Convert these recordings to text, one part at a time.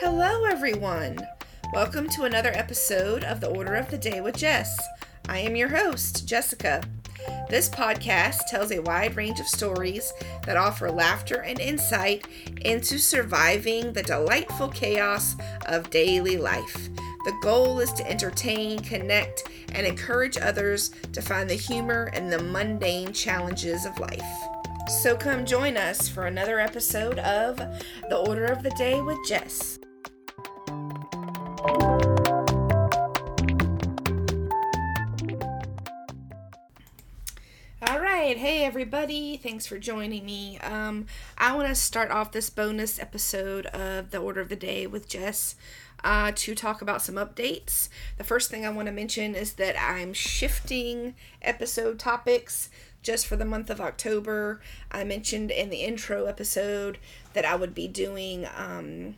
Hello, everyone. Welcome to another episode of The Order of the Day with Jess. I am your host, Jessica. This podcast tells a wide range of stories that offer laughter and insight into surviving the delightful chaos of daily life. The goal is to entertain, connect, and encourage others to find the humor in the mundane challenges of life. So come join us for another episode of The Order of the Day with Jess. All right, hey everybody, thanks for joining me. Um, I want to start off this bonus episode of The Order of the Day with Jess uh, to talk about some updates. The first thing I want to mention is that I'm shifting episode topics just for the month of October. I mentioned in the intro episode that I would be doing um,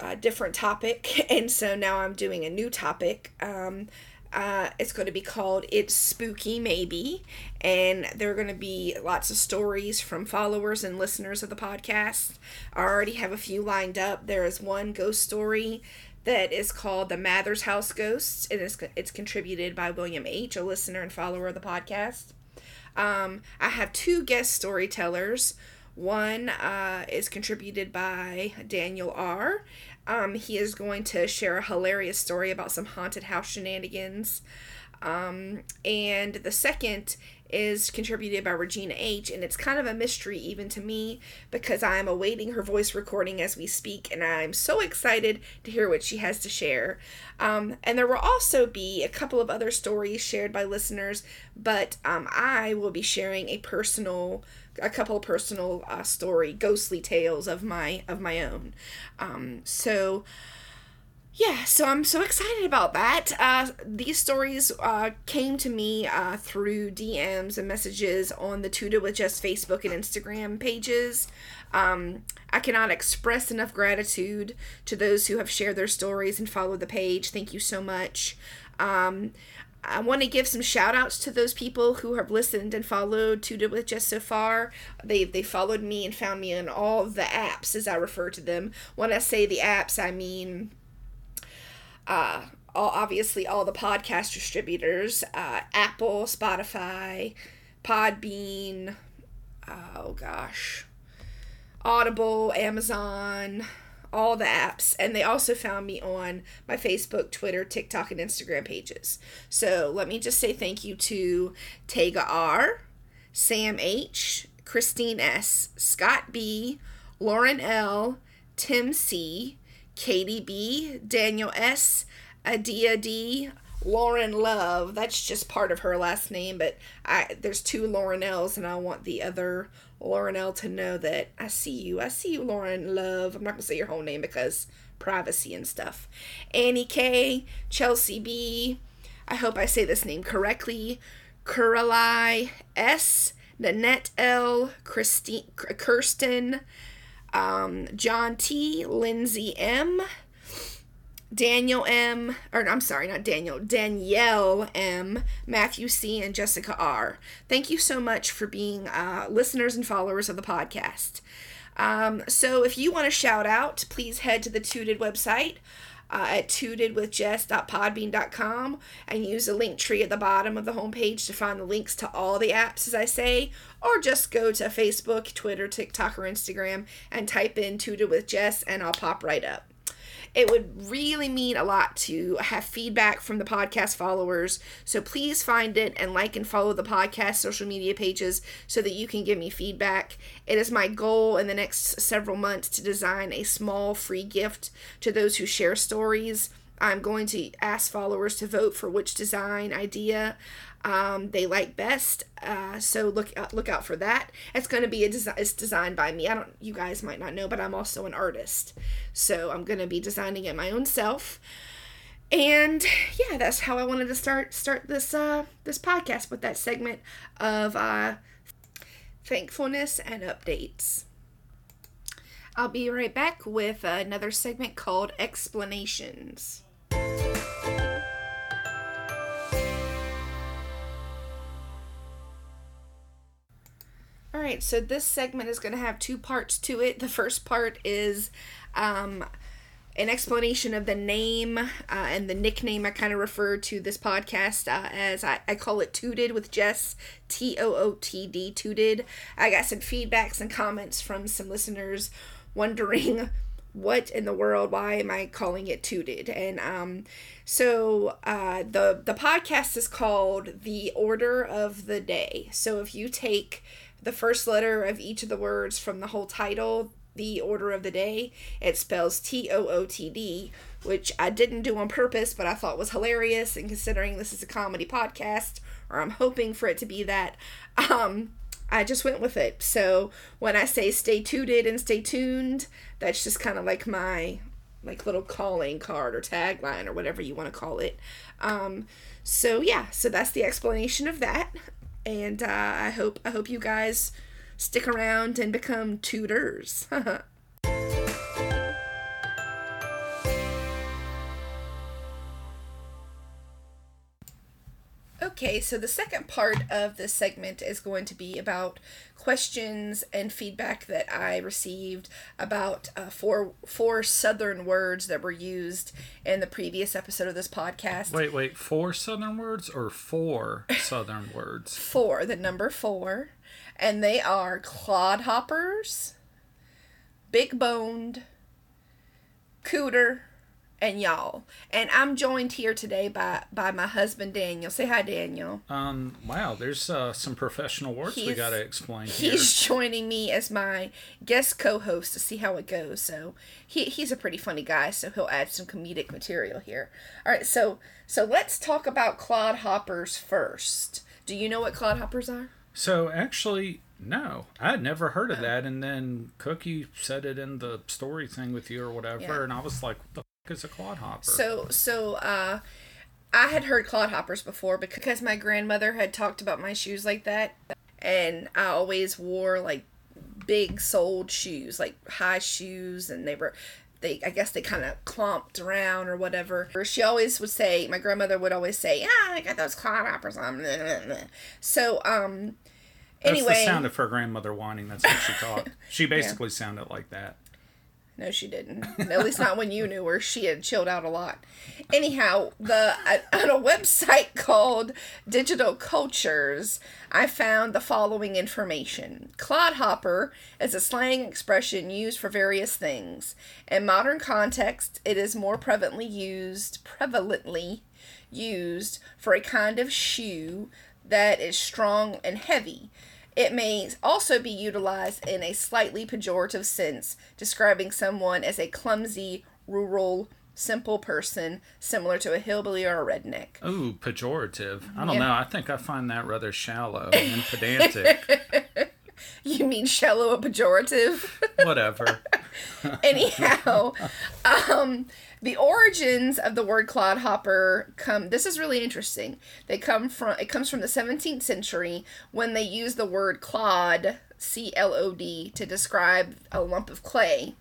a different topic, and so now I'm doing a new topic. Um, uh, it's going to be called It's Spooky Maybe, and there are going to be lots of stories from followers and listeners of the podcast. I already have a few lined up. There is one ghost story that is called The Mathers House Ghosts, and it's, it's contributed by William H., a listener and follower of the podcast. Um, I have two guest storytellers. One uh, is contributed by Daniel R., um, he is going to share a hilarious story about some haunted house shenanigans. Um, and the second is contributed by Regina H. And it's kind of a mystery even to me because I'm awaiting her voice recording as we speak, and I'm so excited to hear what she has to share. Um, and there will also be a couple of other stories shared by listeners, but um, I will be sharing a personal a couple personal uh, story ghostly tales of my of my own um, so yeah so i'm so excited about that uh, these stories uh, came to me uh, through dms and messages on the Tooted with Jess facebook and instagram pages um, i cannot express enough gratitude to those who have shared their stories and followed the page thank you so much um, I want to give some shout outs to those people who have listened and followed Tooted with Jess so far. They they followed me and found me in all the apps as I refer to them. When I say the apps, I mean uh all obviously all the podcast distributors, uh, Apple, Spotify, Podbean, oh gosh, Audible, Amazon, all the apps, and they also found me on my Facebook, Twitter, TikTok, and Instagram pages. So let me just say thank you to Tega R, Sam H, Christine S, Scott B, Lauren L, Tim C, Katie B, Daniel S, Adia D, Lauren Love. That's just part of her last name, but I there's two Lauren L's, and I want the other Lauren L to know that I see you. I see you, Lauren Love. I'm not gonna say your whole name because privacy and stuff. Annie K, Chelsea B. I hope I say this name correctly. Kuralai S, Nanette L, Christine, Kirsten, um, John T, Lindsay M, Daniel M, or I'm sorry, not Daniel, Danielle M, Matthew C, and Jessica R. Thank you so much for being uh, listeners and followers of the podcast. Um, so if you want to shout out, please head to the Tooted website uh, at tootedwithjess.podbean.com and use the link tree at the bottom of the homepage to find the links to all the apps, as I say, or just go to Facebook, Twitter, TikTok, or Instagram and type in Tooted with Jess and I'll pop right up. It would really mean a lot to have feedback from the podcast followers. So please find it and like and follow the podcast social media pages so that you can give me feedback. It is my goal in the next several months to design a small free gift to those who share stories. I'm going to ask followers to vote for which design idea um, they like best. Uh, so look uh, look out for that. It's going to be a design. It's designed by me. I don't. You guys might not know, but I'm also an artist. So I'm going to be designing it my own self. And yeah, that's how I wanted to start start this uh this podcast with that segment of uh thankfulness and updates. I'll be right back with another segment called explanations. Right, so this segment is going to have two parts to it. The first part is um, an explanation of the name uh, and the nickname I kind of refer to this podcast uh, as I, I call it Tooted with Jess, T O O T D, Tooted. I got some feedbacks and comments from some listeners wondering what in the world why am i calling it tooted and um so uh the the podcast is called the order of the day so if you take the first letter of each of the words from the whole title the order of the day it spells t-o-o-t-d which i didn't do on purpose but i thought was hilarious and considering this is a comedy podcast or i'm hoping for it to be that um I just went with it. So when I say stay tooted and stay tuned, that's just kind of like my like little calling card or tagline or whatever you want to call it. Um, so yeah, so that's the explanation of that, and uh, I hope I hope you guys stick around and become tutors. Okay, so the second part of this segment is going to be about questions and feedback that I received about uh, four four Southern words that were used in the previous episode of this podcast. Wait, wait, four Southern words or four Southern words? Four, the number four, and they are clodhoppers, big boned, cooter, and y'all. And I'm joined here today by by my husband Daniel. Say hi, Daniel. Um, wow, there's uh, some professional words we got to explain here. He's joining me as my guest co-host to see how it goes. So he he's a pretty funny guy, so he'll add some comedic material here. All right, so so let's talk about clodhoppers first. Do you know what clodhoppers are? So actually, no, I had never heard of that. And then Cookie said it in the story thing with you or whatever, Yeah. and I was like, "What the fuck is a clodhopper?" So so uh I had heard clodhoppers before because my grandmother had talked about my shoes like that and I always wore like big soled shoes, like high shoes and they were they I guess they kind of clomped around or whatever. She always would say, my grandmother would always say, "Ah, I got those clodhoppers on." So um That's anyway, the sound of her grandmother whining. That's what she thought. She basically sounded like that. No, she didn't. At least not when you knew her. She had chilled out a lot. Anyhow, the on a website called Digital Cultures, I found the following information. Clodhopper is a slang expression used for various things. In modern context, it is more prevalently used prevalently used for a kind of shoe that is strong and heavy. It may also be utilized in a slightly pejorative sense, describing someone as a clumsy, rural, simple person, similar to a hillbilly or a redneck. Ooh, pejorative. I don't Yeah. know. I think I find that rather shallow and pedantic. You mean shallow a pejorative? Whatever. Anyhow, um, the origins of the word clodhopper come. This is really interesting. They come from. It comes from the 17th century when they used the word clod, C L O D, to describe a lump of clay.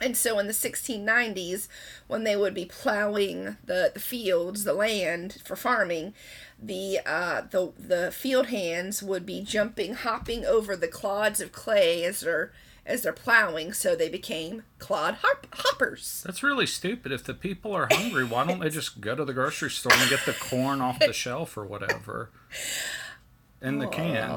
And so in the 1690s, when they would be plowing the, the fields, the land for farming, the uh, the the field hands would be jumping, hopping over the clods of clay as they're as they're plowing. So they became clod hop- hoppers. That's really stupid. If the people are hungry, why don't they just go to the grocery store and get the corn off the shelf or whatever? In the can.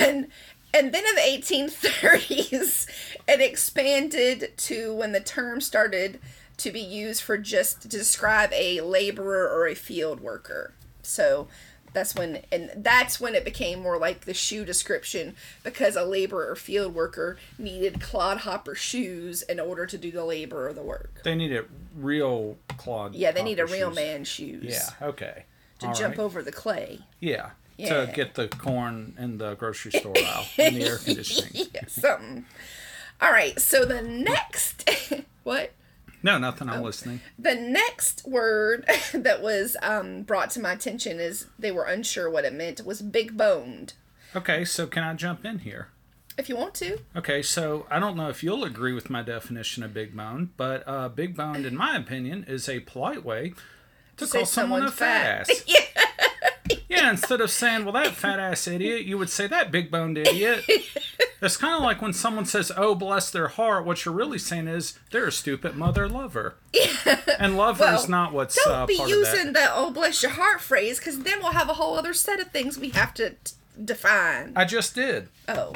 And and then in the 1830s, it expanded to when the term started to be used for just to describe a laborer or a field worker. So that's when and that's when it became more like the shoe description because a laborer or field worker needed clodhopper shoes in order to do the labor or the work. They need a real clod. Yeah, they need a real shoes. man shoes. Yeah, okay. To All jump right. over the clay. Yeah. Yeah. To get the corn in the grocery store aisle in the air conditioning. yeah, something. All right, so the next what? No, nothing. Oh. I'm listening. The next word that was um, brought to my attention is they were unsure what it meant was big boned. Okay, so can I jump in here? If you want to, Okay, so I don't know if you'll agree with my definition of big bone, but uh, big boned, in my opinion, is a polite way to Say call someone, someone a fat. ass. yeah, Yeah, instead of saying, well, that fat ass idiot, you would say, that big boned idiot. it's kind of like when someone says, oh, bless their heart, what you're really saying is, they're a stupid mother lover. Yeah. And lover Well, is not what's Don't uh, be using that. the "oh bless your heart" phrase, because then we'll have a whole other set of things we have to t- define. I just did. oh,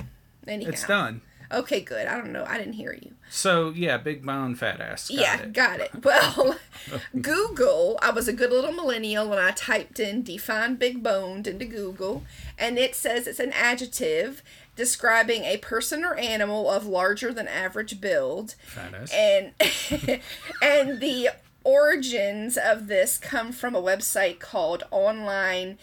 anyhow. It's done. Okay, good. I don't know. I didn't hear you. So, yeah, big bone, fat ass. Got yeah, it. got it. Well, Google, I was a good little millennial when I typed in define big boned into Google, and it says it's an adjective describing a person or animal of larger than average build. Fat ass. And and the origins of this come from a website called Online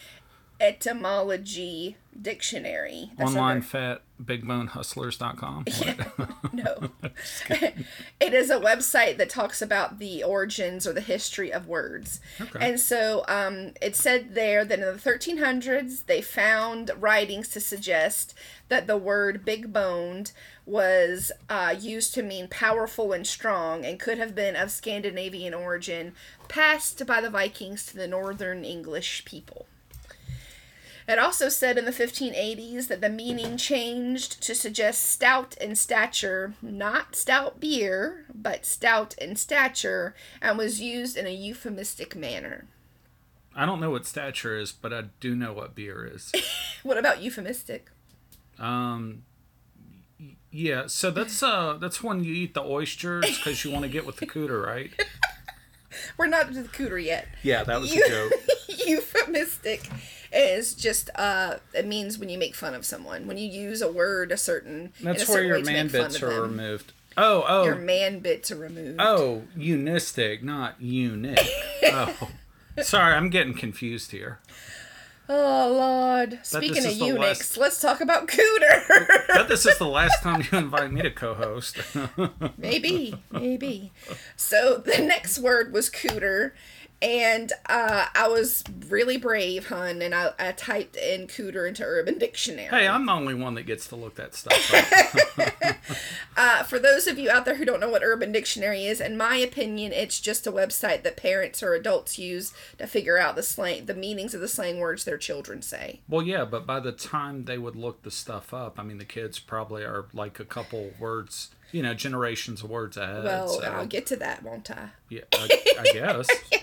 Etymology Dictionary. That's Online very- fat bigbonehustlers.com. no. it is a website that talks about the origins or the history of words. Okay. And so um, it said there that in the 1300s, they found writings to suggest that the word big boned was uh, used to mean powerful and strong and could have been of Scandinavian origin, passed by the Vikings to the northern English people. It also said in the 1580s that the meaning changed to suggest stout in stature, not stout beer, but stout in stature, and was used in a euphemistic manner. I don't know what stature is, but I do know what beer is. What about euphemistic? Um, yeah, so that's uh that's when you eat the oysters because you want to get with the cooter, right? We're not to the cooter yet. Yeah, that was Eu- a joke. euphemistic is just uh it means when you make fun of someone when you use a word a certain in a That's where your man bits are them. removed. Oh, oh, your man bits are removed oh, unistic, not unique. oh, sorry, I'm getting confused here. oh lord speaking of eunuchs last- let's talk about cooter But this is the last time you invite me to co-host. maybe maybe so the next word was cooter and uh, I was really brave, hun, and I, I typed in cooter into Urban Dictionary. hey, I'm the only one that gets to look that stuff up. Uh, for those of you out there who don't know what Urban Dictionary is, in my opinion, it's just a website that parents or adults use to figure out the slang, the meanings of the slang words their children say. Well, yeah, but by the time they would look the stuff up, I mean, the kids probably are like a couple words, you know, generations of words ahead. Well, so, I'll get to that, won't I? yeah, I, I guess.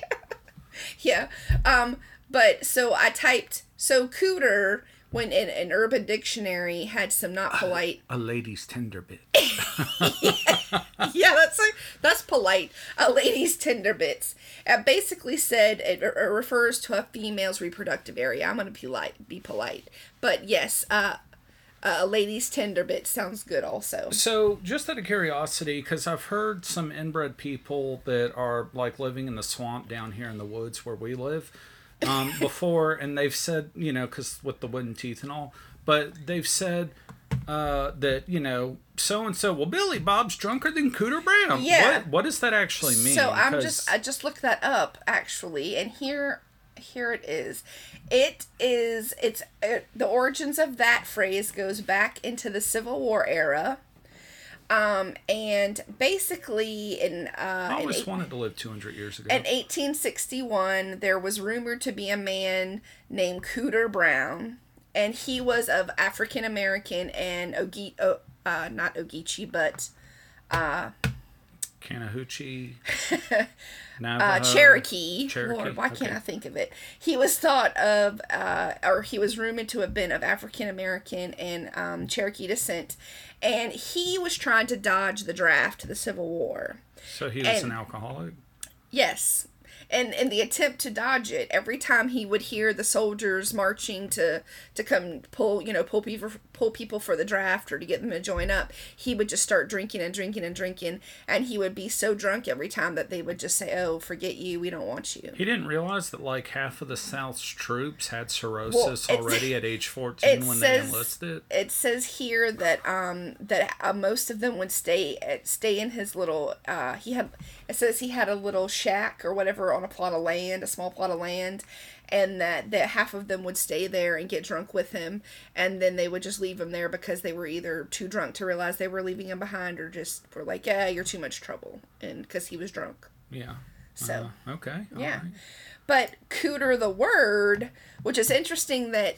Yeah. Um. But so I typed so cooter when in an Urban Dictionary had some not polite. A lady's tender bit. yeah, that's a, that's polite. A lady's tender bits. It basically said it, it refers to a female's reproductive area. I'm gonna be polite, be polite, but yes, uh, a lady's tender bit sounds good also. So, just out of curiosity, because I've heard some inbred people that are like living in the swamp down here in the woods where we live um, before, and they've said, you know, because with the wooden teeth and all, but they've said uh, that, you know, so and so, well, Billy Bob's drunker than Cooter Brown. Yeah. What, what does that actually mean? So i'm just I just looked that up actually, and here here it is. It is it's uh the origins of that phrase goes back into the Civil War era. Um, and basically in uh, I always eight- wanted to live 200 years ago. In 1861, there was rumored to be a man named Cooter Brown, and he was of African American and Ogi, oh, uh, not Ogeechee, but uh, Canahoochee, uh, Cherokee. Cherokee, Lord, why can't. I think of it? He was thought of, uh, or he was rumored to have been of African American and um, Cherokee descent, and he was trying to dodge the draft to the Civil War. So he was and- an alcoholic. Yes. And in the attempt to dodge it, every time he would hear the soldiers marching to to come pull, you know, pull people pull people for the draft or to get them to join up, he would just start drinking and drinking and drinking, and he would be so drunk every time that they would just say, "Oh, forget you, we don't want you." He didn't realize that like half of the South's troops had cirrhosis it's- already at age 14 when they enlisted. It says here that um that uh, most of them would stay at, stay in his little uh he had it says he had a little shack or whatever on a plot of land, a small plot of land, and that that half of them would stay there and get drunk with him, and then they would just leave him there because they were either too drunk to realize they were leaving him behind or just were like, yeah, you're too much trouble, and because he was drunk. Yeah. So Uh, okay. all yeah. right. But Cooter the word, which is interesting that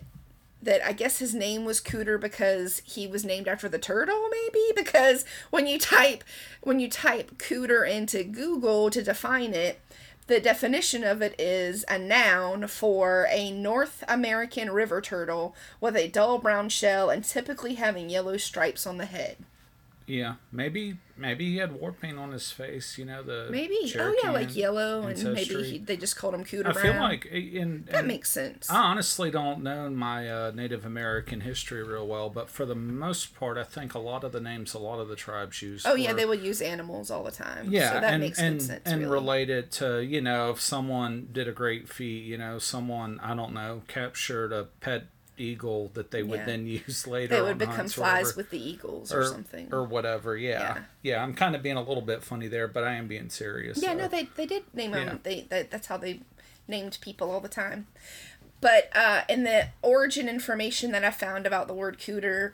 that I guess his name was Cooter because he was named after the turtle maybe because when you type when you type Cooter into Google to define it the definition of it is a noun for a North American river turtle with a dull brown shell and typically having yellow stripes on the head. Yeah. Maybe maybe he had war paint on his face. You know the Maybe. oh yeah, like yellow and maybe he, they just called him Cooter I Brown. feel like in that makes sense. I honestly don't know my uh, Native American history real well, but for the most part, I think a lot of the names a lot of the tribes use. Oh yeah, they would use animals all the time. Yeah, so that and makes and sense. and really. related to you know if someone did a great feat, you know someone I don't know captured a pet eagle that they would Yeah. then use later. they on would become hunts flies whatever, with the eagles or, or something. or whatever. Yeah. Yeah. yeah, I'm kind of being a little bit funny there, but I am being serious. yeah, so. no, they they did name them. Yeah. They that, that's how they named people all the time. But uh, in the origin information that I found about the word cooter,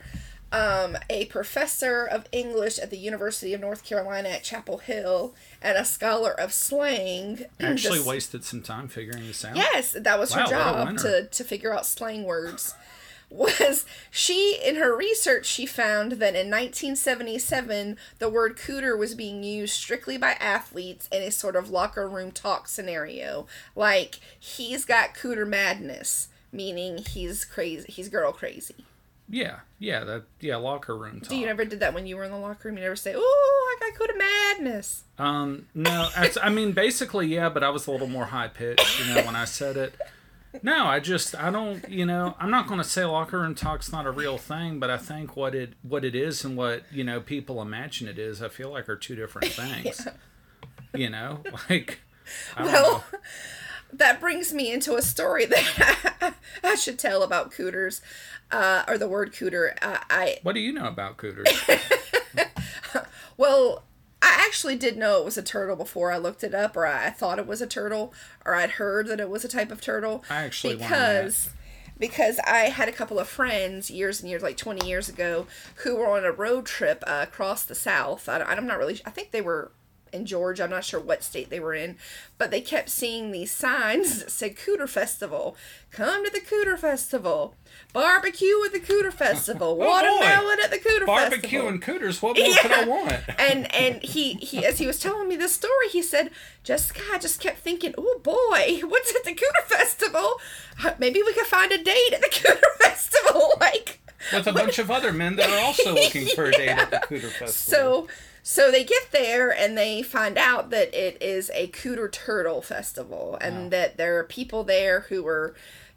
um, a professor of English at the University of North Carolina at Chapel Hill and a scholar of slang actually just- wasted some time figuring this out. Yes, that was her Wow, a job to to figure out slang words. Was she in her research she found that in 1977 the word cooter was being used strictly by athletes in a sort of locker room talk scenario, like he's got cooter madness, meaning he's crazy, he's girl crazy. Yeah, yeah, that yeah locker room talk. Do you never did that when you were in the locker room? You never say, "Oh, I got cooter madness." Um, no, that's, I mean, basically, yeah, but I was a little more high pitched, you know, when I said it. No, I just, I don't, you know, I'm not going to say locker room talk's not a real thing, but I think what it, what it is and what, you know, people imagine it is, I feel like are two different things. You know, like, I don't know. That brings me into a story that I should tell about cooters, uh, or the word cooter. Uh, I What do you know about cooters? well, I actually did know it was a turtle before I looked it up, or I thought it was a turtle, or I'd heard that it was a type of turtle. I actually because because I had a couple of friends years and years, like twenty years ago, who were on a road trip uh, across the South. I, I'm not really. I think they were in Georgia. I'm not sure what state they were in, but they kept seeing these signs that said Cooter Festival. Come to the Cooter Festival. Barbecue at the Cooter Festival. Oh. Watermelon at the Cooter Barbecue Festival. Barbecue and cooters, what more could I want? and and he he as he was telling me this story, he said, Jessica, I just kept thinking, oh boy, what's at the Cooter Festival? Uh, Maybe we could find a date at the Cooter Festival. Like With a bunch of other men that are also looking for a date at the cooter festival. so so they get there and they find out that it is a Cooter Turtle Festival and that there are people there who are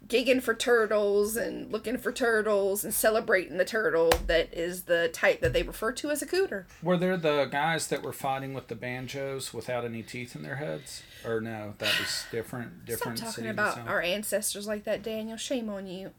gigging for turtles and looking for turtles and celebrating the turtle that is the type that they refer to as a cooter. Were there the guys that were fighting with the banjos without any teeth in their heads? Or no, that was different. different. Stop talking about our ancestors like that, Daniel. Shame on you.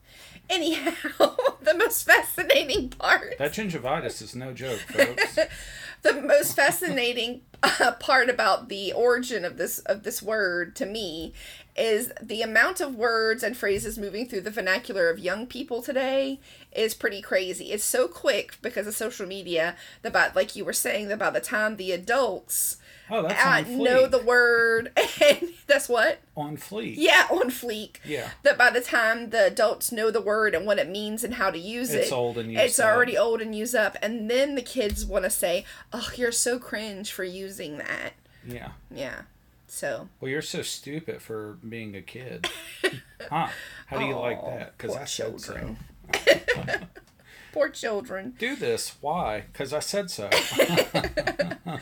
Anyhow, the most fascinating part, That gingivitis is no joke, folks. the most fascinating uh, part about the origin of this of this word to me is the amount of words and phrases moving through the vernacular of young people today is pretty crazy. It's so quick because of social media that by like you were saying that by the time the adults Oh, that's fleek. know the word and that's what on fleek. Yeah, on fleek. Yeah. That by the time the adults know the word and what it means and how to use it, It's old and used it's up. already old and used up. And then the kids want to say, "Oh, you're so cringe for using that." Yeah. Yeah. So Well, you're so stupid for being a kid. huh? How do you like that? Because I said children. so. poor children. Do this. Why? Because I said so.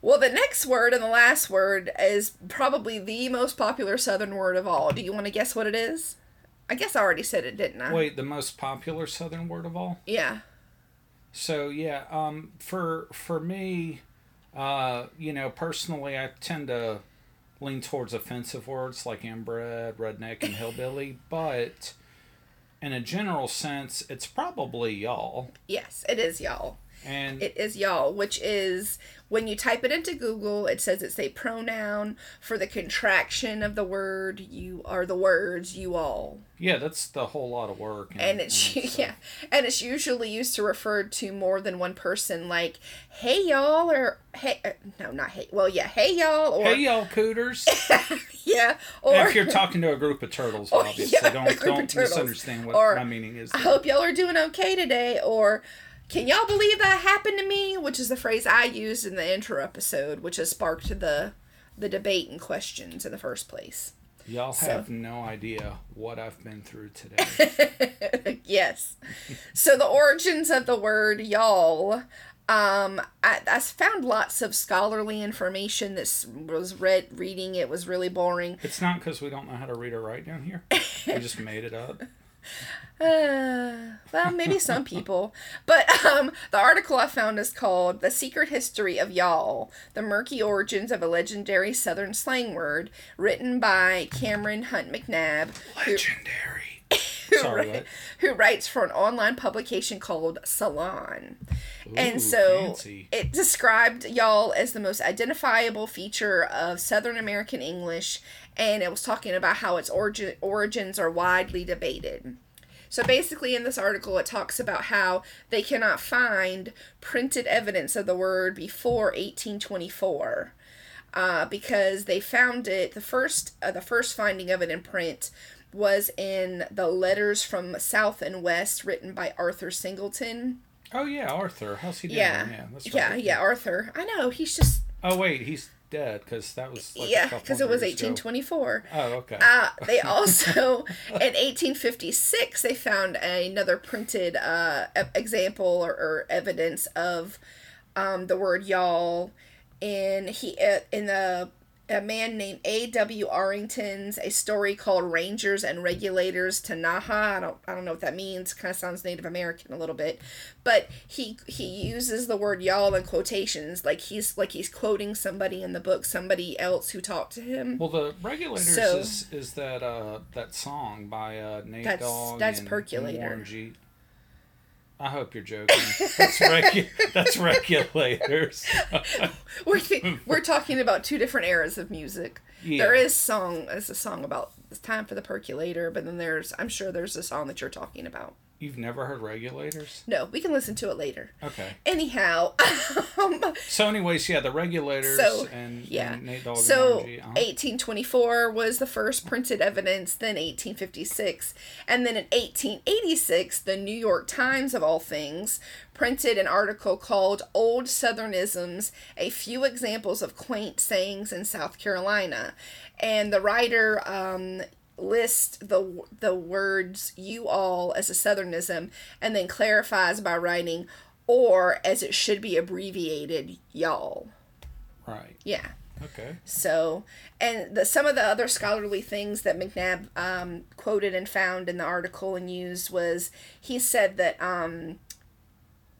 Well, the next word and the last word is probably the most popular Southern word of all. Do you want to guess what it is? I guess I already said it, didn't I? Wait, the most popular Southern word of all? Yeah. So yeah, um, for for me, uh, you know, personally, I tend to lean towards offensive words like inbred, redneck, and hillbilly. But in a general sense, it's probably y'all. Yes, it is y'all. And It is y'all, which is when you type it into Google, it says it's a pronoun for the contraction of the word you are the words you all. Yeah, that's the whole lot of work. and it's and yeah and it's usually used to refer to more than one person like hey y'all or hey uh, no not hey well yeah hey y'all or Hey, y'all cooters. yeah or if you're talking to a group of turtles, Or, obviously, yeah, don't, don't misunderstand what Or, my meaning is. I hope y'all are doing okay today or can y'all believe that happened to me which is the phrase I used in the intro episode which has sparked the the debate and questions in the first place Y'all So- have no idea what I've been through today. yes. So the origins of the word y'all. Um, I, I found lots of scholarly information that was read reading. It was really boring. it's not because we don't know how to read or write down here. We just made it up. Uh, well, maybe some people. But um, the article I found is called "The Secret History of Y'all: The Murky Origins of a Legendary Southern Slang Word," written by Cameron Hunt McNabb, who, Legendary. who, Sorry, who writes for an online publication called Salon. Ooh, and so fancy. it described y'all as the most identifiable feature of Southern American English, and it was talking about how its origin, origins are widely debated. So basically, in this article, it talks about how they cannot find printed evidence of the word before 1824. Uh, because they found it the first uh, the first finding of it in print was in the letters from south and west written by Arthur Singleton. Oh yeah, Arthur. How's he doing? Yeah. yeah, that's Yeah, yeah, Arthur. I know, he's just Oh wait, he's dead because that was like yeah, because it was years ago. 1824. Oh okay. Uh, they also, in 1856, they found another printed uh, example or, or evidence of um, the word y'all in he uh, in the a man named A.W. Arrington's a story called Rangers and Regulators Tanaha. I don't I don't know what that means. Kind of sounds Native American a little bit, but he he uses the word y'all in quotations like he's like he's quoting somebody in the book, somebody else who talked to him. well, the regulators So- is is that uh that song by uh Nate That's- Dogg that's and, Percolator. and G. I hope you're joking. That's regu- that's regulators. we're th- we're talking about two different eras of music. Yeah. There is song is a song about it's time for the percolator, but then there's I'm sure there's a song that you're talking about. You've never heard regulators? No, we can listen to it later. Okay. Anyhow, um, So, anyways, yeah, the regulators So, and, yeah. and Nate Dogg so and Uh-huh. 1824 was the first printed evidence, then 1856, and then in 1886, the New York Times of all things printed an article called "Old Southernisms: A Few Examples of Quaint Sayings in South Carolina," and the writer um, lists the the words "you all" as a Southernism, and then clarifies by writing "or" as it should be abbreviated y'all right Yeah. Okay. So, and the, some of the other scholarly things that McNabb um, quoted and found in the article and used was he said that um,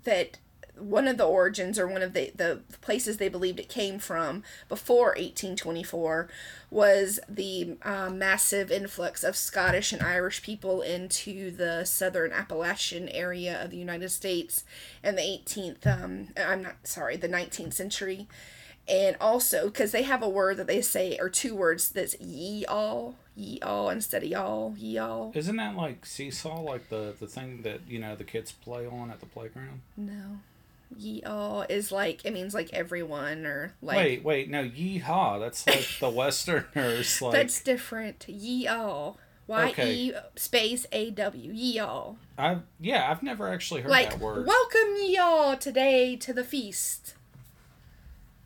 that one of the origins or one of the, the places they believed it came from before 1824 was the uh, massive influx of Scottish and Irish people into the southern Appalachian area of the United States in the 18th, um, I'm not sorry, the 19th century. And also, because they have a word that they say, or two words that's ye all, ye all instead of y'all, ye all. Isn't that like seesaw, like the the thing that you know the kids play on at the playground? No. Ye all is like, it means like everyone or like. wait, wait, no, yeehaw. That's like the Westerners, like That's different. Ye all. Y Okay. E space A W. Ye all. I yeah, I've never actually heard Like, that word. welcome ye all today to the feast.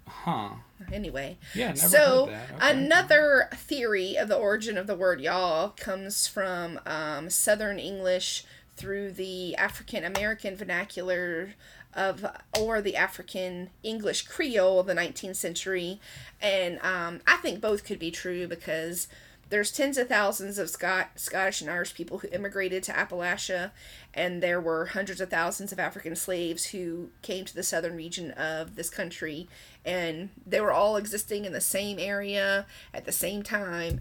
Huh? Anyway. Yeah, so. Okay. another theory of the origin of the word y'all comes from um, Southern English through the African American vernacular of or the African English Creole of the 19th century, and um, I think both could be true because there's tens of thousands of Scot- Scottish and Irish people who immigrated to Appalachia, and there were hundreds of thousands of African slaves who came to the southern region of this country, and they were all existing in the same area at the same time,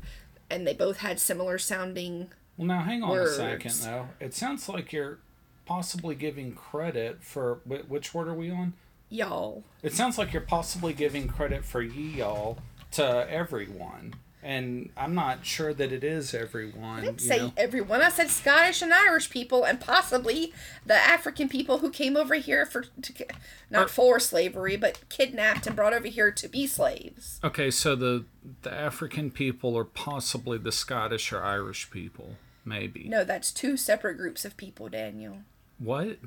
and they both had similar sounding. Well, now hang on a second though. It sounds like you're possibly giving credit for wh- which word are we on? Y'all. It sounds like you're possibly giving credit for ye all to everyone, and I'm not sure that it is everyone. I didn't say know? everyone. I said Scottish and Irish people, and possibly the African people who came over here for to, not Or- for slavery, but kidnapped and brought over here to be slaves. Okay, so the the African people are possibly the Scottish or Irish people, maybe. No, that's two separate groups of people, Daniel. What?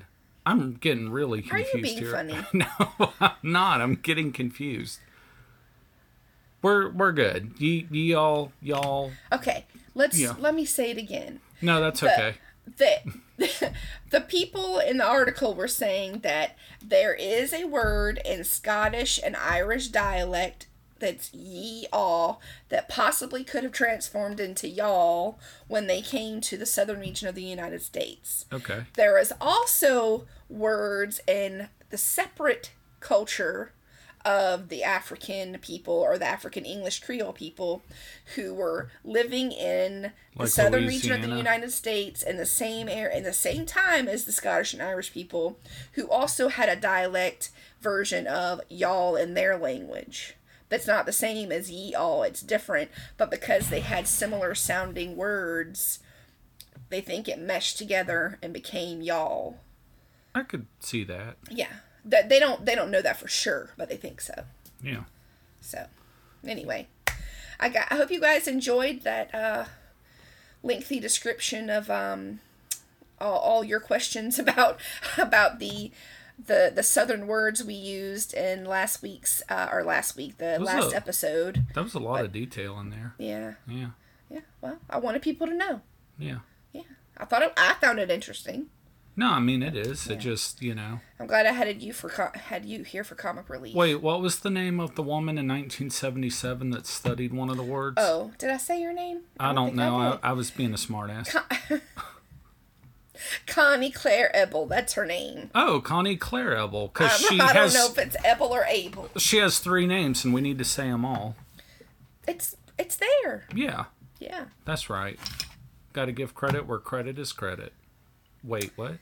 I'm getting really confused Are you being here. funny? no, I'm not. I'm getting confused. We're we're good. Ye y'all y'all. Okay, let's Yeah. let me say it again. No, that's The- okay. the the people in the article were saying that there is a word in Scottish and Irish dialect that's ye all that possibly could have transformed into y'all when they came to the southern region of the United States. Okay. There is also words in the separate culture of the African people or the African English Creole people who were living in the Like southern region of the United States in the same air in the same time as the Scottish and Irish people who also had a dialect version of y'all in their language. That's not the same as ye all, it's different, but because they had similar sounding words, they think it meshed together and became y'all. I could see that. Yeah. That they don't they don't know that for sure, but they think so. Yeah. So, anyway, I got. I hope you guys enjoyed that uh, lengthy description of um, all, all your questions about about the the the southern words we used in last week's uh, or last week the last a- episode. That was a lot of detail in there. Yeah, Yeah. yeah. Well, I wanted people to know. Yeah. Yeah, I thought it, I found it interesting. No, I mean it is. It just you know. I'm glad I had you for had you here for comic relief. Wait, what was the name of the woman in 1977 that studied one of the words? Oh, did I say your name? I don't think know. did. I, I was being a smartass. Connie Claire Eble. That's her name. Oh, Connie Claire Eble, because Um, she I has don't know if it's Eble or Abel. she has three names, and we need to say them all. It's it's there. Yeah, Yeah. that's right. Got to give credit where credit is credit. Wait, what?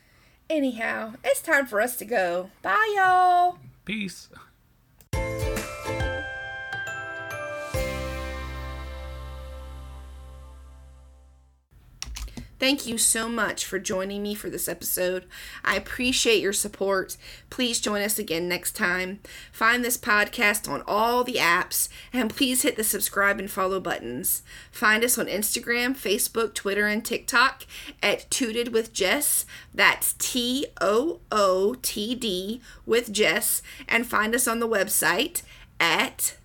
Anyhow, it's time for us to go. Bye, y'all. Peace. Thank you so much for joining me for this episode. I appreciate your support. Please join us again next time. Find this podcast on all the apps and please hit the subscribe and follow buttons. Find us on Instagram, Facebook, Twitter, and TikTok at Tooted with Jess. That's T O O T D with Jess. And find us on the website at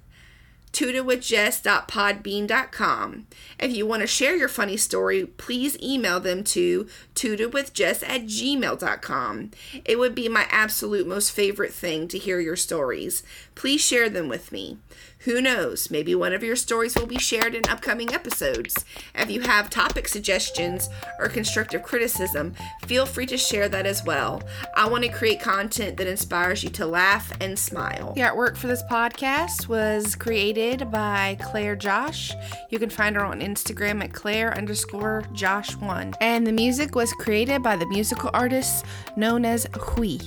tootedwithjess.podbean.com. If you want to share your funny story, please email them to tootedwithjess at gmail.com. It would be my absolute most favorite thing to hear your stories. Please share them with me. Who knows? Maybe one of your stories will be shared in upcoming episodes. If you have topic suggestions or constructive criticism, feel free to share that as well. I want to create content that inspires you to laugh and smile. The artwork for this podcast was created by Claire Josh. You can find her on Instagram at Claire underscore Josh1. And the music was created by the musical artist known as Hui.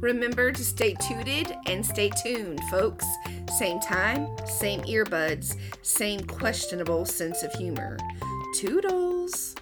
Remember to stay tooted and stay tuned, folks. Same time, same earbuds, same questionable sense of humor. Toodles!